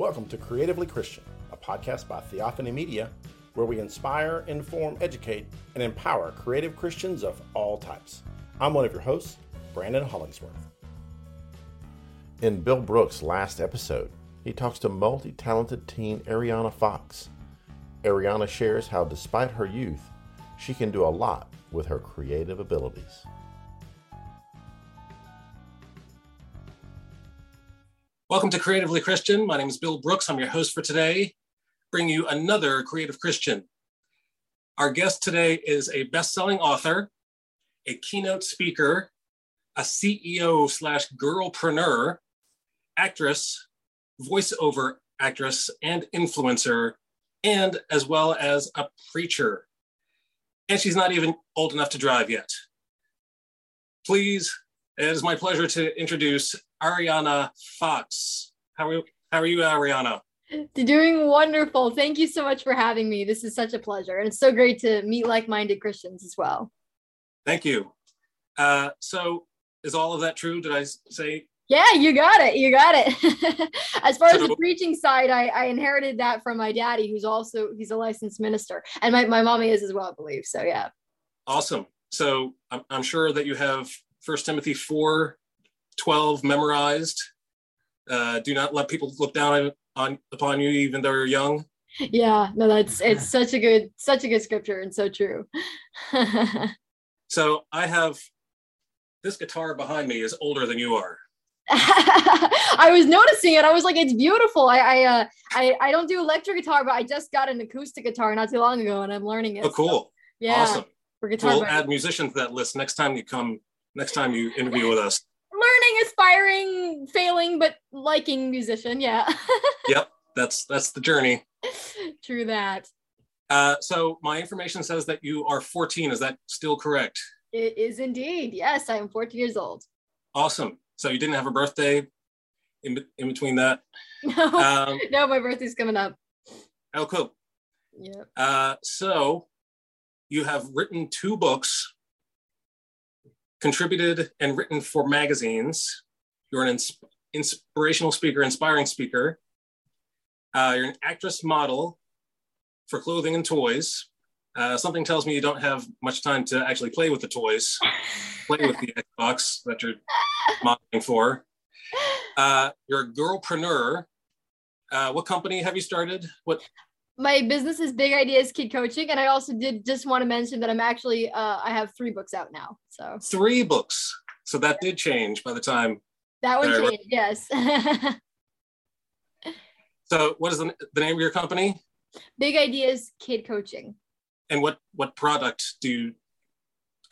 Welcome to Creatively Christian, a podcast by Theophany Media, where we inspire, inform, educate, and empower creative Christians of all types. I'm one of your hosts, Brandon Hollingsworth. In Bill Brooks' last episode, he talks to multi talented teen Ariana Fox. Ariana shares how, despite her youth, she can do a lot with her creative abilities. Welcome to Creatively Christian. My name is Bill Brooks. I'm your host for today. Bring you another Creative Christian. Our guest today is a best-selling author, a keynote speaker, a CEO slash girlpreneur, actress, voiceover actress, and influencer, and as well as a preacher. And she's not even old enough to drive yet. Please, it is my pleasure to introduce Ariana Fox. How are you, how are you Ariana? Doing wonderful. Thank you so much for having me. This is such a pleasure. And it's so great to meet like minded Christians as well. Thank you. Uh, so, is all of that true? Did I say? Yeah, you got it. You got it. as far so, as the preaching side, I, I inherited that from my daddy, who's also he's a licensed minister, and my, my mommy is as well, I believe. So yeah. Awesome. So I'm, I'm sure that you have First Timothy four 12 memorized. Uh, do not let people look down on upon you, even though you're young. Yeah, no, that's it's such a good, such a good scripture and so true. so I have this guitar behind me is older than you are. I was noticing it. I was like, it's beautiful. I I, uh, I I don't do electric guitar, but I just got an acoustic guitar not too long ago, and I'm learning it. Oh, cool! So, yeah, awesome. For guitar, we'll add musicians to that list next time you come. Next time you interview with us learning, aspiring, failing, but liking musician. Yeah. yep, that's that's the journey. True that. Uh, so my information says that you are 14. Is that still correct? It is indeed. Yes, I am 14 years old. Awesome. So you didn't have a birthday in, in between that? No, um, no, my birthday's coming up. Oh, cool. Yeah. Uh, so you have written two books contributed and written for magazines. You're an ins- inspirational speaker, inspiring speaker. Uh, you're an actress model for clothing and toys. Uh, something tells me you don't have much time to actually play with the toys, play with the Xbox that you're modeling for. Uh, you're a girlpreneur. Uh, what company have you started? What my business is Big Ideas Kid Coaching, and I also did just want to mention that I'm actually uh, I have three books out now. So three books. So that did change by the time that one changed. Yes. so what is the, the name of your company? Big Ideas Kid Coaching. And what what product do you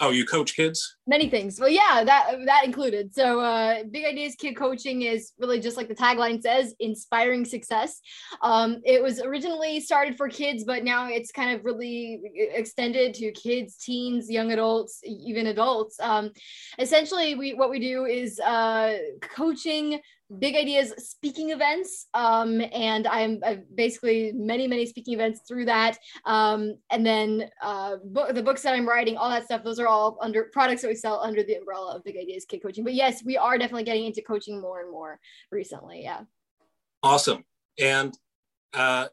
Oh, you coach kids? Many things. Well, yeah, that that included. So, uh, Big Ideas Kid Coaching is really just like the tagline says, inspiring success. Um, it was originally started for kids, but now it's kind of really extended to kids, teens, young adults, even adults. Um, essentially, we what we do is uh, coaching big ideas speaking events um, and i'm I've basically many many speaking events through that um, and then uh, book, the books that i'm writing all that stuff those are all under products that we sell under the umbrella of big ideas kid coaching. But yes we are definitely getting into coaching more and more recently yeah. Awesome. And uh,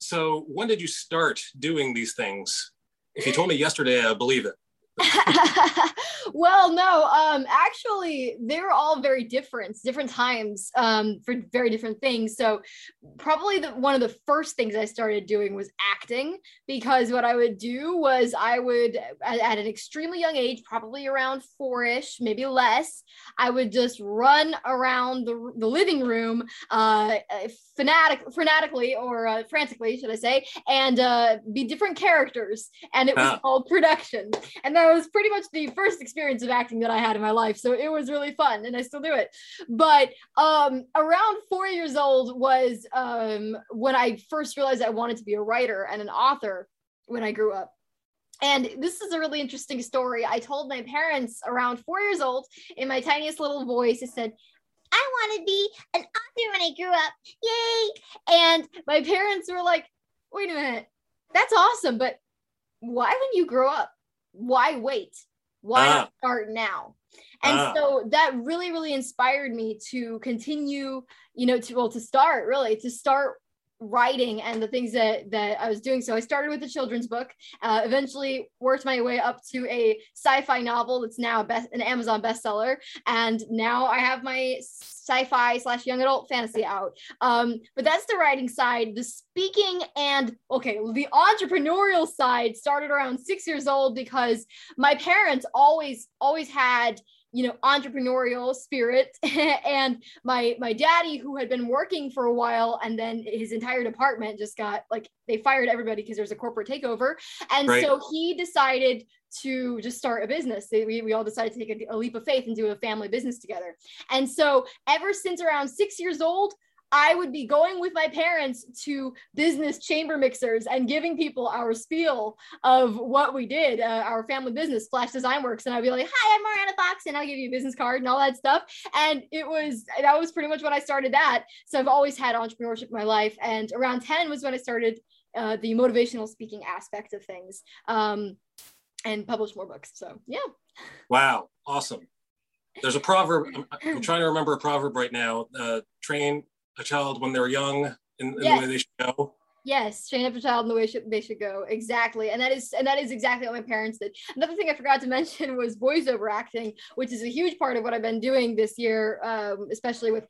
so when did you start doing these things? If you told me yesterday i believe it well, no, um, actually, they're all very different, different times um, for very different things. So, probably the, one of the first things I started doing was acting because what I would do was I would, at, at an extremely young age, probably around four ish, maybe less, I would just run around the, the living room uh, fanatic, fanatically or uh, frantically, should I say, and uh, be different characters. And it was called production. And that was pretty much the first experience of acting that I had in my life. So it was really fun and I still do it. But um, around four years old was um, when I first realized I wanted to be a writer and an author when I grew up. And this is a really interesting story. I told my parents around four years old in my tiniest little voice, I said, I want to be an author when I grew up. Yay. And my parents were like, wait a minute, that's awesome. But why when you grow up? Why wait? Why not ah. start now? And ah. so that really, really inspired me to continue, you know, to well, to start really to start writing and the things that that I was doing. So I started with a children's book, uh, eventually worked my way up to a sci-fi novel that's now best, an Amazon bestseller, and now I have my sci-fi slash young adult fantasy out. Um, but that's the writing side. The speaking and okay, the entrepreneurial side started around six years old because my parents always always had you know entrepreneurial spirit. And my my daddy who had been working for a while and then his entire department just got like they fired everybody because there's a corporate takeover. And right. so he decided to just start a business. We, we all decided to take a, a leap of faith and do a family business together. And so ever since around six years old I would be going with my parents to business chamber mixers and giving people our spiel of what we did, uh, our family business, Flash Design Works. And I'd be like, hi, I'm Ariana Fox, and I'll give you a business card and all that stuff. And it was, that was pretty much when I started that. So I've always had entrepreneurship in my life. And around 10 was when I started uh, the motivational speaking aspect of things um, and published more books. So, yeah. Wow. Awesome. There's a proverb. I'm, I'm trying to remember a proverb right now. Uh, train a child when they're young in, in yes. the way they should go. Yes, train up a child in the way should, they should go. Exactly, and that is and that is exactly what my parents did. Another thing I forgot to mention was voiceover acting, which is a huge part of what I've been doing this year, um, especially with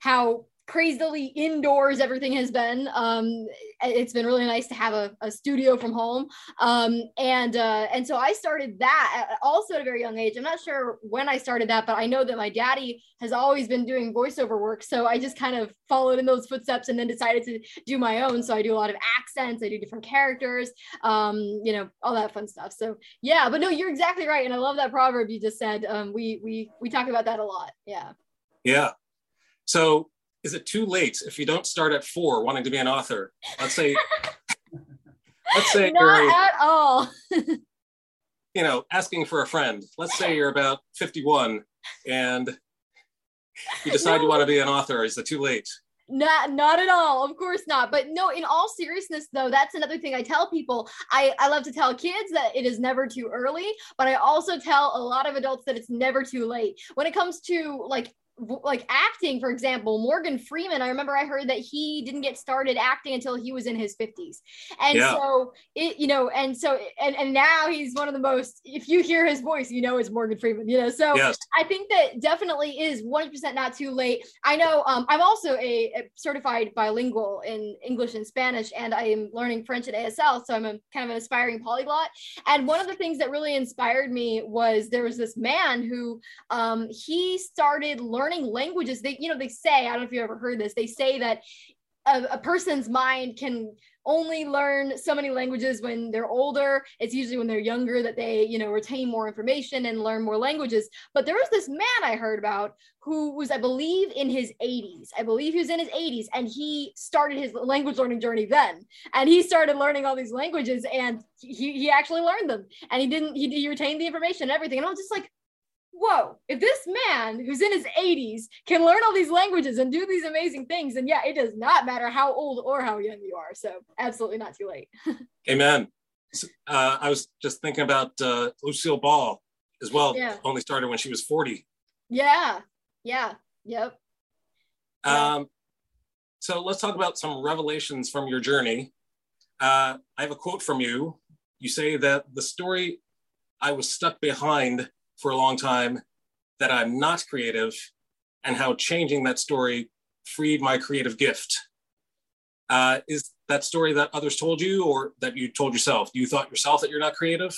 how crazily indoors everything has been. Um it's been really nice to have a, a studio from home. Um and uh and so i started that also at a very young age. I'm not sure when i started that but i know that my daddy has always been doing voiceover work. So i just kind of followed in those footsteps and then decided to do my own. So i do a lot of accents i do different characters um you know all that fun stuff. So yeah but no you're exactly right. And i love that proverb you just said. Um we we we talk about that a lot. Yeah. Yeah. So is it too late if you don't start at four wanting to be an author? Let's say, let's say not you're, at all. you know, asking for a friend. Let's say you're about 51 and you decide no. you want to be an author. Is it too late? Not, not at all. Of course not. But no, in all seriousness, though, that's another thing I tell people. I, I love to tell kids that it is never too early, but I also tell a lot of adults that it's never too late. When it comes to like like acting for example morgan freeman i remember i heard that he didn't get started acting until he was in his 50s and yeah. so it you know and so and, and now he's one of the most if you hear his voice you know it's morgan freeman you know so yes. i think that definitely is 100% not too late i know um, i'm also a, a, certified bilingual in english and spanish and i am learning french at asl so i'm a kind of an aspiring polyglot and one of the things that really inspired me was there was this man who um, he started learning learning languages they you know they say i don't know if you ever heard this they say that a, a, person's mind can only learn so many languages when they're older. It's usually when they're younger that they you know retain more information and learn more languages. But there was this man i heard about who was i believe in his 80s i believe he was in his 80s and he started his language learning journey then. And he started learning all these languages and he, he actually learned them. And he didn't he, he retained the information and everything. And i was just like whoa, if this man who's in his 80s can learn all these languages and do these amazing things, then yeah, it does not matter how old or how young you are. So absolutely not too late. Amen. Uh, I was just thinking about uh, Lucille Ball as well. Yeah. Only started when she was 40. Yeah. Yeah. Yep. Um, so let's talk about some revelations from your journey. Uh, I have a quote from you. You say that the story I was stuck behind for a long time that I'm not creative and how changing that story freed my creative gift. Uh, is that story that others told you or that you told yourself? You thought yourself that you're not creative?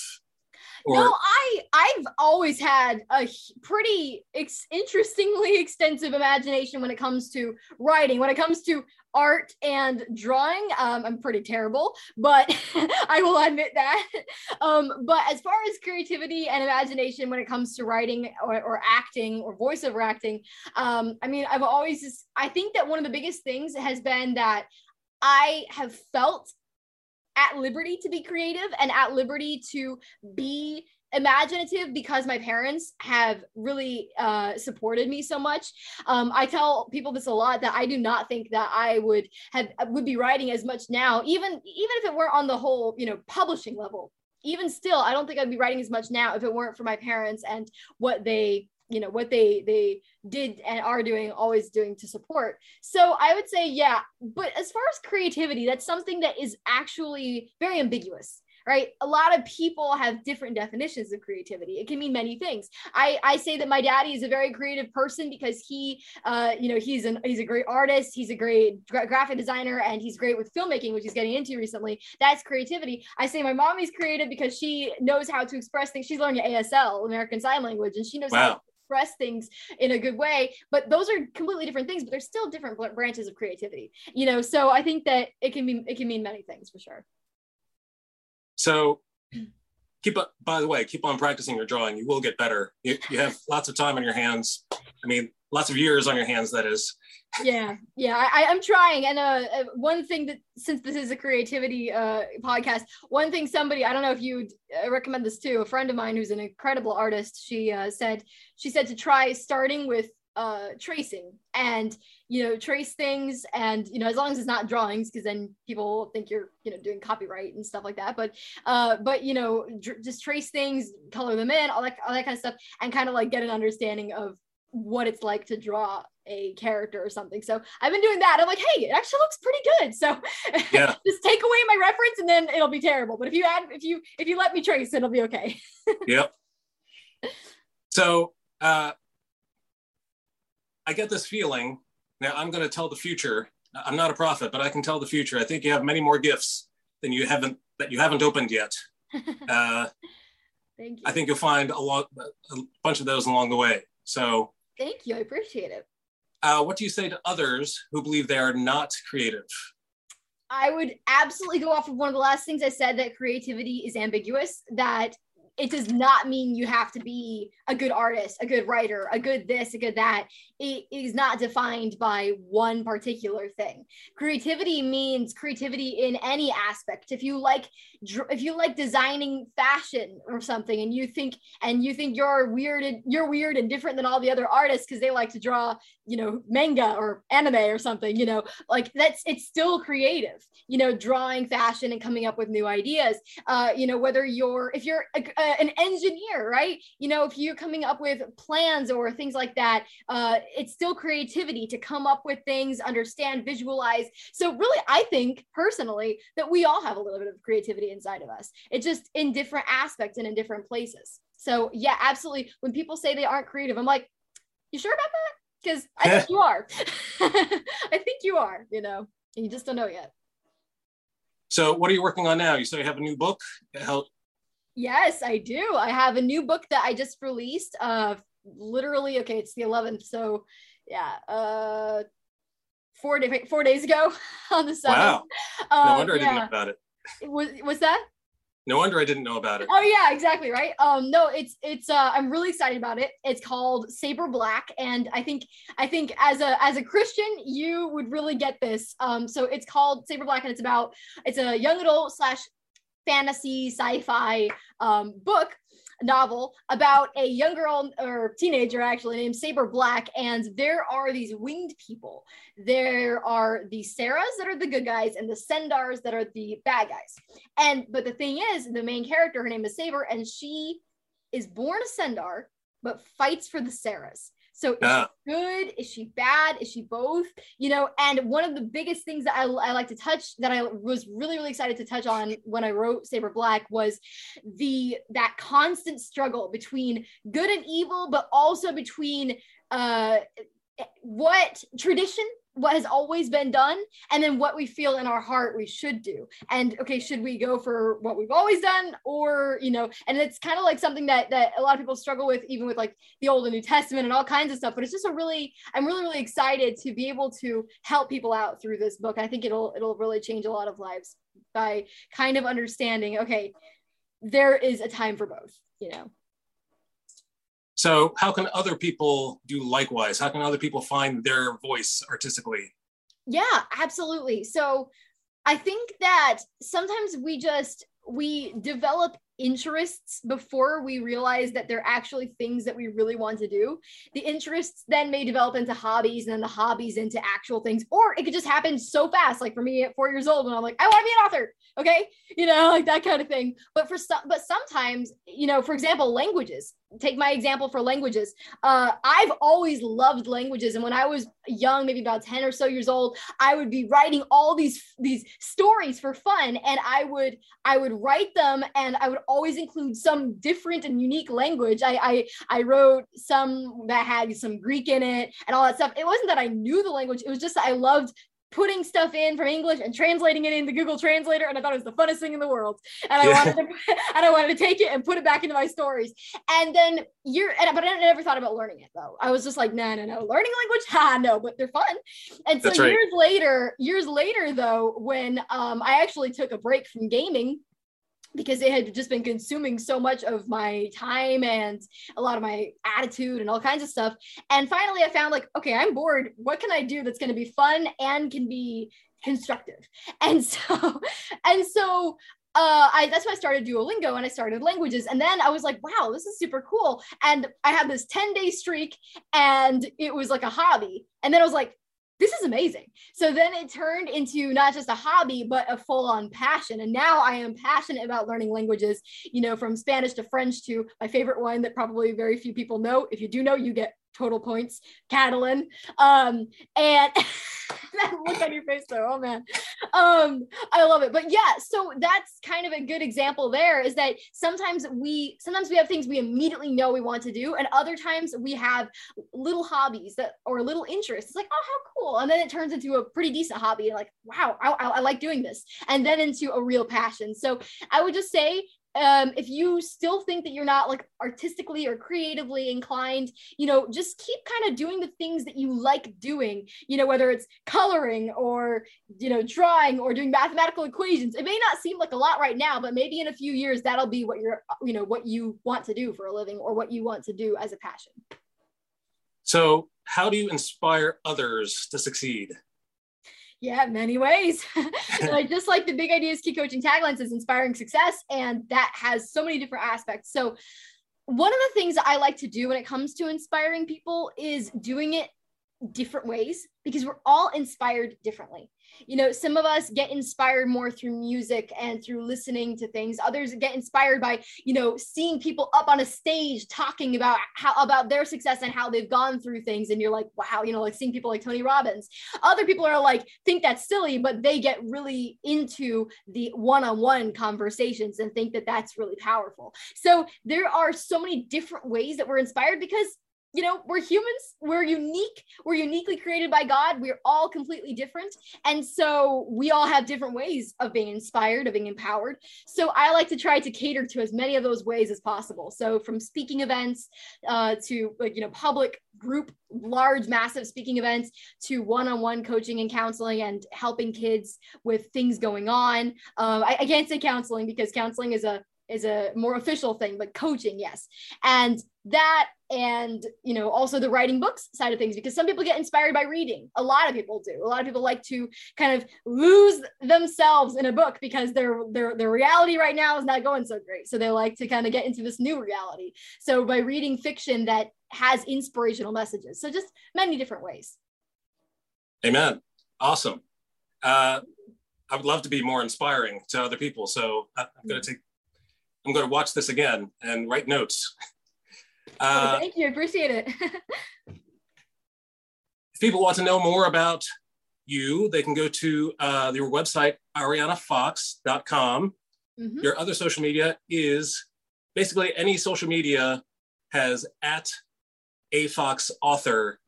Or... No, I I've always had a pretty ex- interestingly extensive imagination when it comes to writing. When it comes to art and drawing, um, I'm pretty terrible, but I will admit that. Um, but as far as creativity and imagination when it comes to writing or, or acting or voiceover acting, um, I mean, I've always just I think that one of the biggest things has been that I have felt at liberty to be creative and at liberty to be imaginative because my parents have really uh, supported me so much. Um, I tell people this a lot that I do not think that I would have would be writing as much now, even even if it were on the whole, you know, publishing level. even still, I don't think I'd be writing as much now if it weren't for my parents and what they you know what they they did and are doing always doing to support. So i would say yeah but as far as creativity that's something that is actually very ambiguous right? A lot of people have different definitions of creativity. It can mean many things. I i say that my daddy is a very creative person because he uh you know he's an he's a great artist he's a great gra- graphic designer and he's great with filmmaking which he's getting into recently. That's creativity. I say my mommy's creative because she knows how to express things. She's learning asl american sign language and she knows wow. how express things in a good way but those are completely different things but they're still different branches of creativity you know? So i think that it can be it can mean many things for sure. So keep up, by the way, keep on practicing your drawing. You will get better. You, you have lots of time on your hands. I mean, lots of years on your hands, that is. yeah, yeah, I, I'm trying. And uh, uh, one thing that, since this is a creativity uh, podcast, one thing somebody, I don't know if you uh, recommend this too, a friend of mine who's an incredible artist, she uh, said, she said to try starting with uh tracing and you know trace things and you know as long as it's not drawings because then people think you're you know doing copyright and stuff like that. But uh but you know dr- just trace things color them in all that all that kind of stuff and kind of like get an understanding of what it's like to draw a character or something. So i've been doing that. I'm like hey it actually looks pretty good. So yeah. just take away my reference and then it'll be terrible. But if you add if you if you let me trace it'll be okay. Yep. So uh I get this feeling. Now I'm going to tell the future. I'm not a prophet, but I can tell the future. I think you have many more gifts than you haven't that you haven't opened yet. Uh, Thank you. I think you'll find a lot, a bunch of those along the way. So. Thank you. I appreciate it. Uh, what do you say to others who believe they are not creative? I would absolutely go off of one of the last things I said that creativity is ambiguous. That it does not mean you have to be a good artist, a good writer, a good this, a good that. It is not defined by one particular thing. Creativity means creativity in any aspect. If you like if you like designing fashion or something and you think and you think you're weird and you're weird and different than all the other artists because they like to draw you know manga or anime or something you know like that's it's still creative you know drawing fashion and coming up with new ideas. Uh you know whether you're if you're a, a, an engineer right? You know if you're coming up with plans or things like that uh it's still creativity to come up with things understand visualize. So really i think personally that we all have a little bit of creativity inside of us it's just in different aspects and in different places so yeah absolutely when people say they aren't creative i'm like you sure about that because I think you are. I think you are, you know, you just don't know yet. So, what are you working on now? You say you have a new book. How- yes, I do. I have a new book that I just released. Uh, literally, okay, it's the 11th. So, yeah, uh, four, day, four days ago on the 7th. Wow. no uh, wonder I didn't know about it. Was, was that? No wonder I didn't know about it. Oh yeah, exactly right. Um, no, it's it's. Uh, I'm really excited about it. It's called Saber Black, and I think I think as a as a Christian, you would really get this. Um, so it's called Saber Black, and it's about it's a young adult slash fantasy sci-fi um, book novel about a young girl or teenager actually named Saber Black, and there are these winged people. There are the Saras that are the good guys, and the Sendars that are the bad guys. And but the thing is, the main character, her name is Saber, and she is born a Sendar, but fights for the Saras. So is she good? Is she bad? Is she both? You know, and one of the biggest things that I, I like to touch that I was really, really excited to touch on when I wrote Saber Black was the that constant struggle between good and evil, but also between uh what tradition what has always been done and then what we feel in our heart we should do. And okay should we go for what we've always done or you know and it's kind of like something that that a lot of people struggle with even with like the old and new testament and all kinds of stuff but it's just a really i'm really really excited to be able to help people out through this book. I think it'll it'll really change a lot of lives by kind of understanding okay there is a time for both you know so, how can other people do likewise? How can other people find their voice artistically? Yeah, absolutely. So, I think that sometimes we just we develop interests before we realize that they're actually things that we really want to do. The interests then may develop into hobbies and then the hobbies into actual things, or it could just happen so fast. Like for me at four years old, when I'm like, I want to be an author. Okay. You know, like that kind of thing. But for some, but sometimes, you know, for example, languages, take my example for languages. Uh, I've always loved languages. And when I was young, maybe about 10 or so years old, I would be writing all these, these stories for fun. And I would, I would write them and I would always include some different and unique language. I, I, I wrote some that had some Greek in it and all that stuff. It wasn't that I knew the language. It was just I loved putting stuff in from English and translating it into Google Translator, and I thought it was the funnest thing in the world. And I yeah. wanted to, and I wanted to take it and put it back into my stories. And then you're, and, but I never thought about learning it though. I was just like, no, no, no, learning language, ha, no, but they're fun. And so right. years later, years later though, when um, I actually took a break from gaming because it had just been consuming so much of my time and a lot of my attitude and all kinds of stuff. And finally, I found like, okay, I'm bored. What can I do that's going to be fun and can be constructive? And so, and so uh, I that's when I started Duolingo and I started languages. And then I was like, wow, this is super cool. And I had this 10 day streak and it was like a hobby. And then I was like, this is amazing. So then it turned into not just a hobby, but a full on passion. And now I am passionate about learning languages, you know, from Spanish to French to my favorite one that probably very few people know. If you do know, you get total points, Catalan. Um, and that look on your face though, oh man. Um, I love it. But yeah, so that's kind of a good example there is that sometimes we sometimes we have things we immediately know we want to do, and other times we have little hobbies that or little interests. It's like, oh, how cool. And then it turns into a pretty decent hobby, like, wow, I, I, I like doing this, and then into a real passion. So I would just say um, if you still think that you're not like artistically or creatively inclined, you know, just keep kind of doing the things that you like doing, you know, whether it's coloring or, you know, drawing or doing mathematical equations. It may not seem like a lot right now, but maybe in a few years, that'll be what you're, you know, what you want to do for a living or what you want to do as a passion. So, how do you inspire others to succeed? Yeah, many ways. like just like the big ideas kid coaching tagline says inspiring success, and that has so many different aspects. So one of the things I like to do when it comes to inspiring people is doing it different ways because we're all inspired differently you know some of us get inspired more through music and through listening to things. Others get inspired by you know seeing people up on a stage talking about how about their success and how they've gone through things. And you're like wow you know like seeing people like tony robbins. Other people are like think that's silly but they get really into the one-on-one conversations and think that that's really powerful. So there are so many different ways that we're inspired because you know we're humans we're unique we're uniquely created by god we're all completely different. And so we all have different ways of being inspired of being empowered. So i like to try to cater to as many of those ways as possible. So from speaking events uh, to you know public group large massive speaking events to one-on-one coaching and counseling and helping kids with things going on. Um, I, I can't say counseling because counseling is a is a more official thing but coaching yes. And that and you know also the writing books side of things because some people get inspired by reading. A lot of people do. A lot of people like to kind of lose themselves in a book because their their their reality right now is not going so great. So they like to kind of get into this new reality. So by reading fiction that has inspirational messages. So just many different ways. Amen. Awesome. Uh, i would love to be more inspiring to other people. So i'm going to take i'm going to watch this again and write notes Uh, oh, thank you. Appreciate it. if people want to know more about you, they can go to uh, your website, arianafox.com. Mm-hmm. Your other social media is basically any social media has at a fox author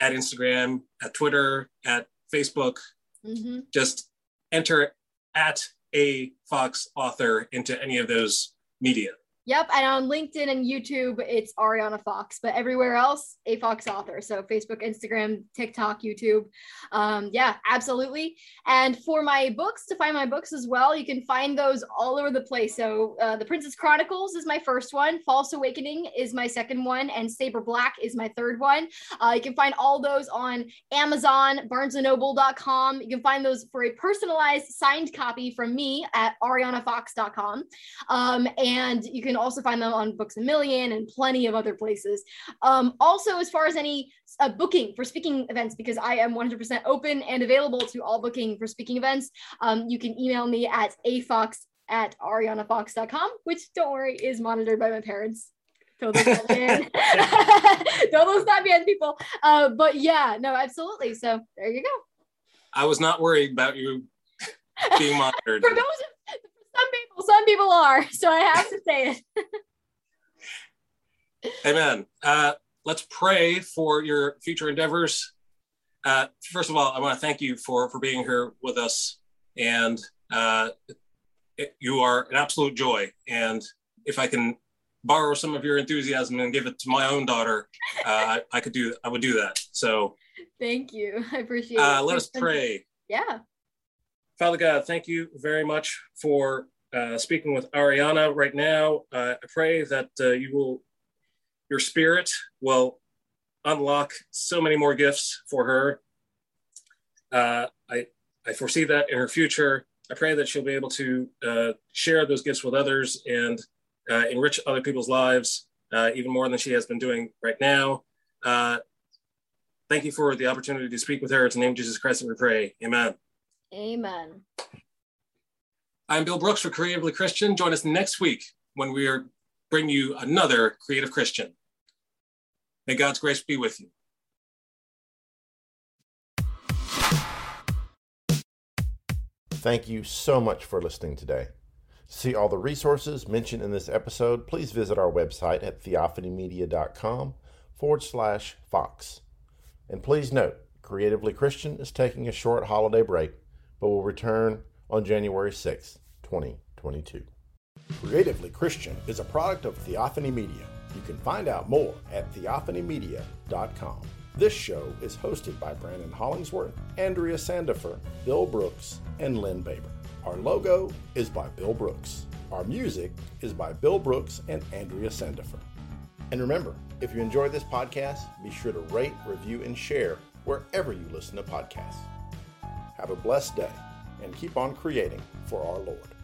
at Instagram, at Twitter, at Facebook. Mm-hmm. Just enter at a fox author into any of those media. Yep, and on LinkedIn and YouTube, it's Ariana Fox, but everywhere else, a Fox author. So Facebook, Instagram, TikTok, YouTube. Um, yeah, absolutely. And for my books, to find my books as well, you can find those all over the place. So uh, The Princess Chronicles is my first one, False Awakening is my second one, and Saber Black is my third one. Uh, you can find all those on Amazon, BarnesandNoble.com. You can find those for a personalized signed copy from me at ArianaFox.com. Um, and you can also find them on Books a Million and plenty of other places. Um, also, as far as any uh, booking for speaking events, because I am 100% open and available to all booking for speaking events, um, you can email me at afox at arianafox.com, which don't worry is monitored by my parents. Don't those not those not people. Uh, but yeah, no, absolutely. So there you go. I was not worried about you being monitored. for those some people, are. So I have to say it. Amen. Uh, let's pray for your future endeavors. Uh, first of all, I want to thank you for for being here with us, and uh, it, you are an absolute joy. And if I can borrow some of your enthusiasm and give it to my own daughter, uh, I could do. I would do that. So, thank you. I appreciate uh, it. Let us pray. Yeah. Father God, thank you very much for uh, speaking with Ariana right now. Uh, I pray that uh, you will, your spirit will unlock so many more gifts for her. Uh, I, I foresee that in her future. I pray that she'll be able to uh, share those gifts with others and uh, enrich other people's lives even more than she has been doing right now. thank you for the opportunity to speak with her. It's in the name of Jesus Christ that we pray. Amen. Amen. I'm Bill Brooks for Creatively Christian. Join us next week when we are bring you another Creative Christian. May God's grace be with you. Thank you so much for listening today. To see all the resources mentioned in this episode, please visit our website at theophanymedia.com forward slash Fox. And please note, Creatively Christian is taking a short holiday break but will return on January 6, 2022. Creatively Christian is a product of Theophany Media. You can find out more at theophanymedia.com. This show is hosted by Brandon Hollingsworth, Andrea Sandifer, Bill Brooks, and Lynn Baber. Our logo is by Bill Brooks. Our music is by Bill Brooks and Andrea Sandifer. And remember, if you enjoy this podcast, be sure to rate, review, and share wherever you listen to podcasts. Have a blessed day and keep on creating for our Lord.